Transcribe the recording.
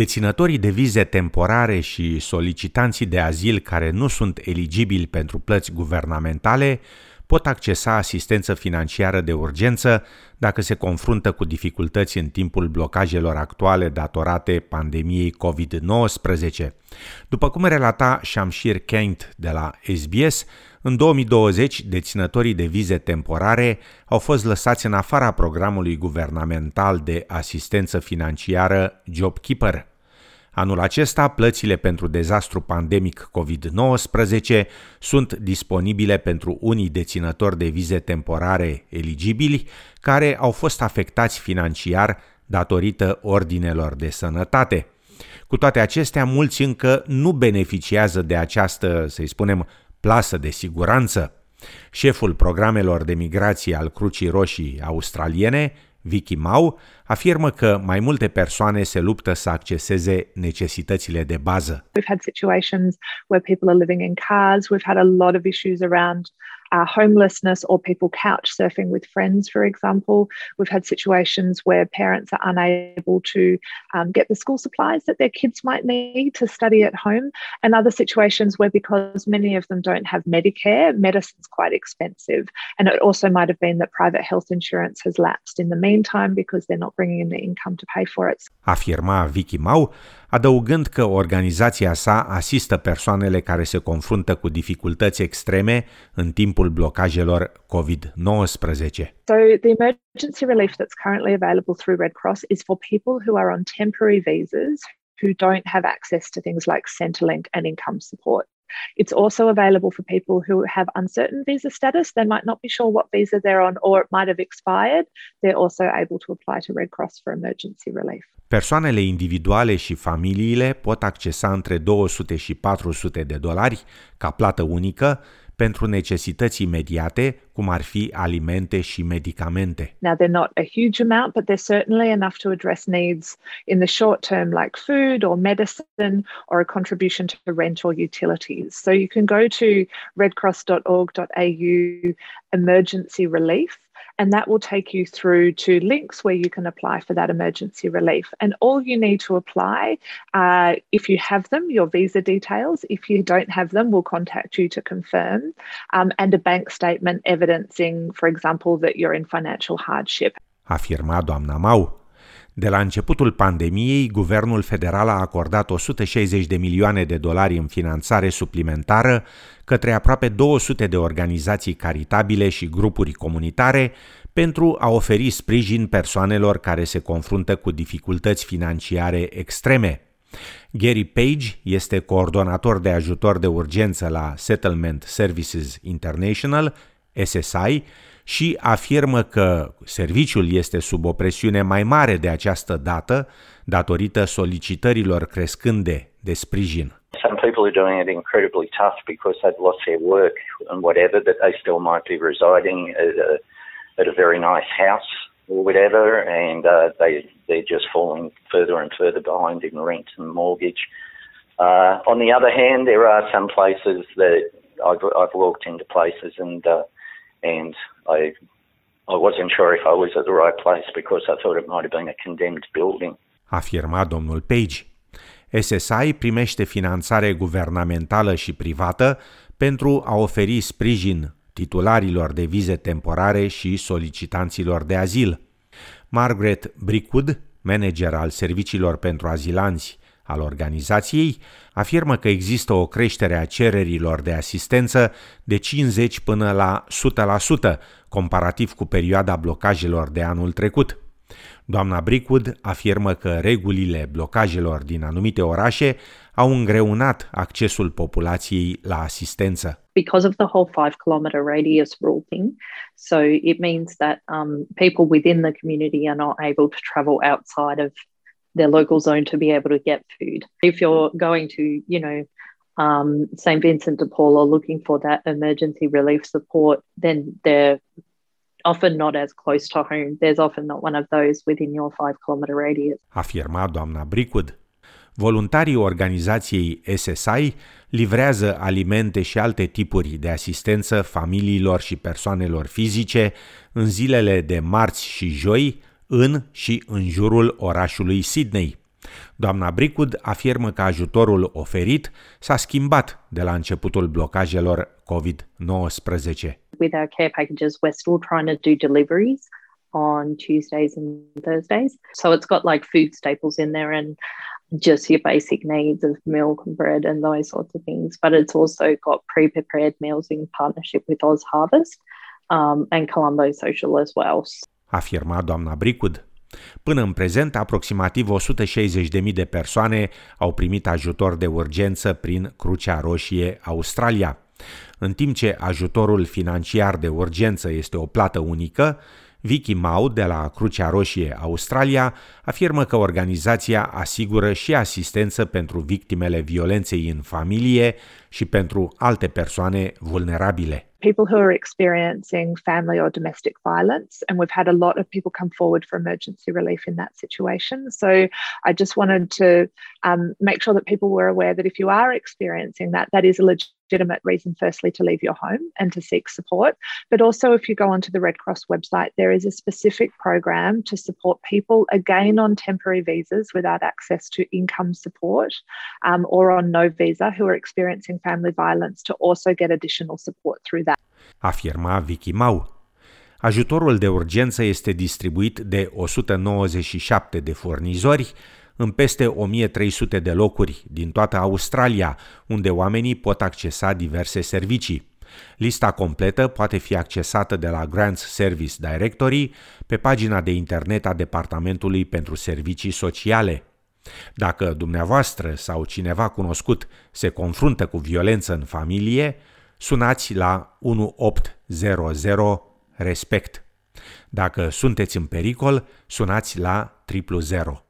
Deținătorii de vize temporare și solicitanții de azil care nu sunt eligibili pentru plăți guvernamentale pot accesa asistență financiară de urgență dacă se confruntă cu dificultăți în timpul blocajelor actuale datorate pandemiei COVID-19. După cum relata Shamshir Kent de la SBS, în 2020 deținătorii de vize temporare au fost lăsați în afara programului guvernamental de asistență financiară JobKeeper – Anul acesta, plățile pentru dezastru pandemic COVID-19 sunt disponibile pentru unii deținători de vize temporare eligibili care au fost afectați financiar datorită ordinelor de sănătate. Cu toate acestea, mulți încă nu beneficiază de această, să-i spunem, plasă de siguranță. Șeful programelor de migrație al Crucii Roșii australiene, Vicky Mau afirmă că mai multe persoane se luptă să acceseze necesitățile de bază. We've had situations where people are living in cars. We've had a lot of issues around uh, homelessness or people couch surfing with friends, for example. We've had situations where parents are unable to um, get the school supplies that their kids might need to study at home, and other situations where, because many of them don't have Medicare, medicine's quite expensive. And it also might have been that private health insurance has lapsed in the meantime because they're not bringing in the income to pay for it. Afirma Vicky Mau, adăugând că organizația sa asistă persoanele care se confruntă cu dificultăți extreme în timpul blocajelor COVID-19. So the emergency relief that's currently available through Red Cross is for people who are on temporary visas who don't have access to things like Centrelink and income support. It's also available for people who have uncertain visa status. They might not be sure what visa they're on or it might have expired. They're also able to apply to Red Cross for emergency relief. Persoanele individuale și familiile pot accesa între 200 și 400 de dolari ca plată unică pentru necesități imediate, cum ar fi alimente și medicamente. Now they're not a huge amount, but they're certainly enough to address needs in the short term like food or medicine or a contribution to rent or utilities. So you can go to redcross.org.au emergency relief and that will take you through to links where you can apply for that emergency relief. And all you need to apply, uh, if you have them, your visa details. If you don't have them, we'll contact you to confirm, um, and a bank statement evidencing, for example, that you're in financial hardship. Afirma doamna Mau. De la începutul pandemiei, guvernul federal a acordat 160 de milioane de dolari în finanțare suplimentară către aproape 200 de organizații caritabile și grupuri comunitare pentru a oferi sprijin persoanelor care se confruntă cu dificultăți financiare extreme. Gary Page este coordonator de ajutor de urgență la Settlement Services International, SSI, și afirmă că serviciul este sub o presiune mai mare de această dată datorită solicitărilor crescânde de sprijin. Some people are doing it incredibly tough because they've lost their work and whatever, but they still might be residing at a, at a very nice house or whatever, and uh, they they're just falling further and further behind in rent and mortgage. Uh, on the other hand, there are some places that I've I've walked into places and uh, and I I wasn't sure if I was at the right place because I thought it might have been a condemned building. Afirma domnul Page. SSI primește finanțare guvernamentală și privată pentru a oferi sprijin titularilor de vize temporare și solicitanților de azil. Margaret Brickwood, manager al serviciilor pentru azilanți al organizației, afirmă că există o creștere a cererilor de asistență de 50 până la 100%, comparativ cu perioada blocajelor de anul trecut. Doamna Brickwood afirmă că regulile blocajelor din anumite orașe au îngreunat accesul populației la asistență. Because of the whole five kilometer radius rule thing, so it means that um, people within the community are not able to travel outside of their local zone to be able to get food. If you're going to, you know, um, St. Vincent de Paul or looking for that emergency relief support, then they're often not as close to home. There's often not one of those within your five kilometer radius. Afirma doamna Brickwood. Voluntarii organizației SSI livrează alimente și alte tipuri de asistență familiilor și persoanelor fizice în zilele de marți și joi în și în jurul orașului Sydney. Doamna Bricud afirmă că ajutorul oferit s-a schimbat de la începutul blocajelor COVID-19. With our care packages, we're still trying to do deliveries on Tuesdays and Thursdays. So it's got like food staples in there and just your basic needs of milk and bread and those sorts of things. But it's also got pre prepared meals in partnership with Oz Harvest um, and Colombo Social as well. Afirma doamna Bricud. Până în prezent, aproximativ 160.000 de persoane au primit ajutor de urgență prin Crucea Roșie Australia. În timp ce ajutorul financiar de urgență este o plată unică, Vicky Mau de la Crucea Roșie Australia afirmă că organizația asigură și asistență pentru victimele violenței în familie și pentru alte persoane vulnerabile. people who are experiencing family or domestic violence. And we've had a lot of people come forward for emergency relief in that situation. So I just wanted to um, make sure that people were aware that if you are experiencing that, that is a legitimate reason, firstly, to leave your home and to seek support. But also, if you go onto the Red Cross website, there is a specific program to support people, again, on temporary visas without access to income support um, or on no visa who are experiencing family violence to also get additional support through that. afirma Vicky Mau. Ajutorul de urgență este distribuit de 197 de furnizori în peste 1300 de locuri din toată Australia, unde oamenii pot accesa diverse servicii. Lista completă poate fi accesată de la Grants Service Directory pe pagina de internet a Departamentului pentru Servicii Sociale. Dacă dumneavoastră sau cineva cunoscut se confruntă cu violență în familie, sunați la 1800 respect. Dacă sunteți în pericol, sunați la 000.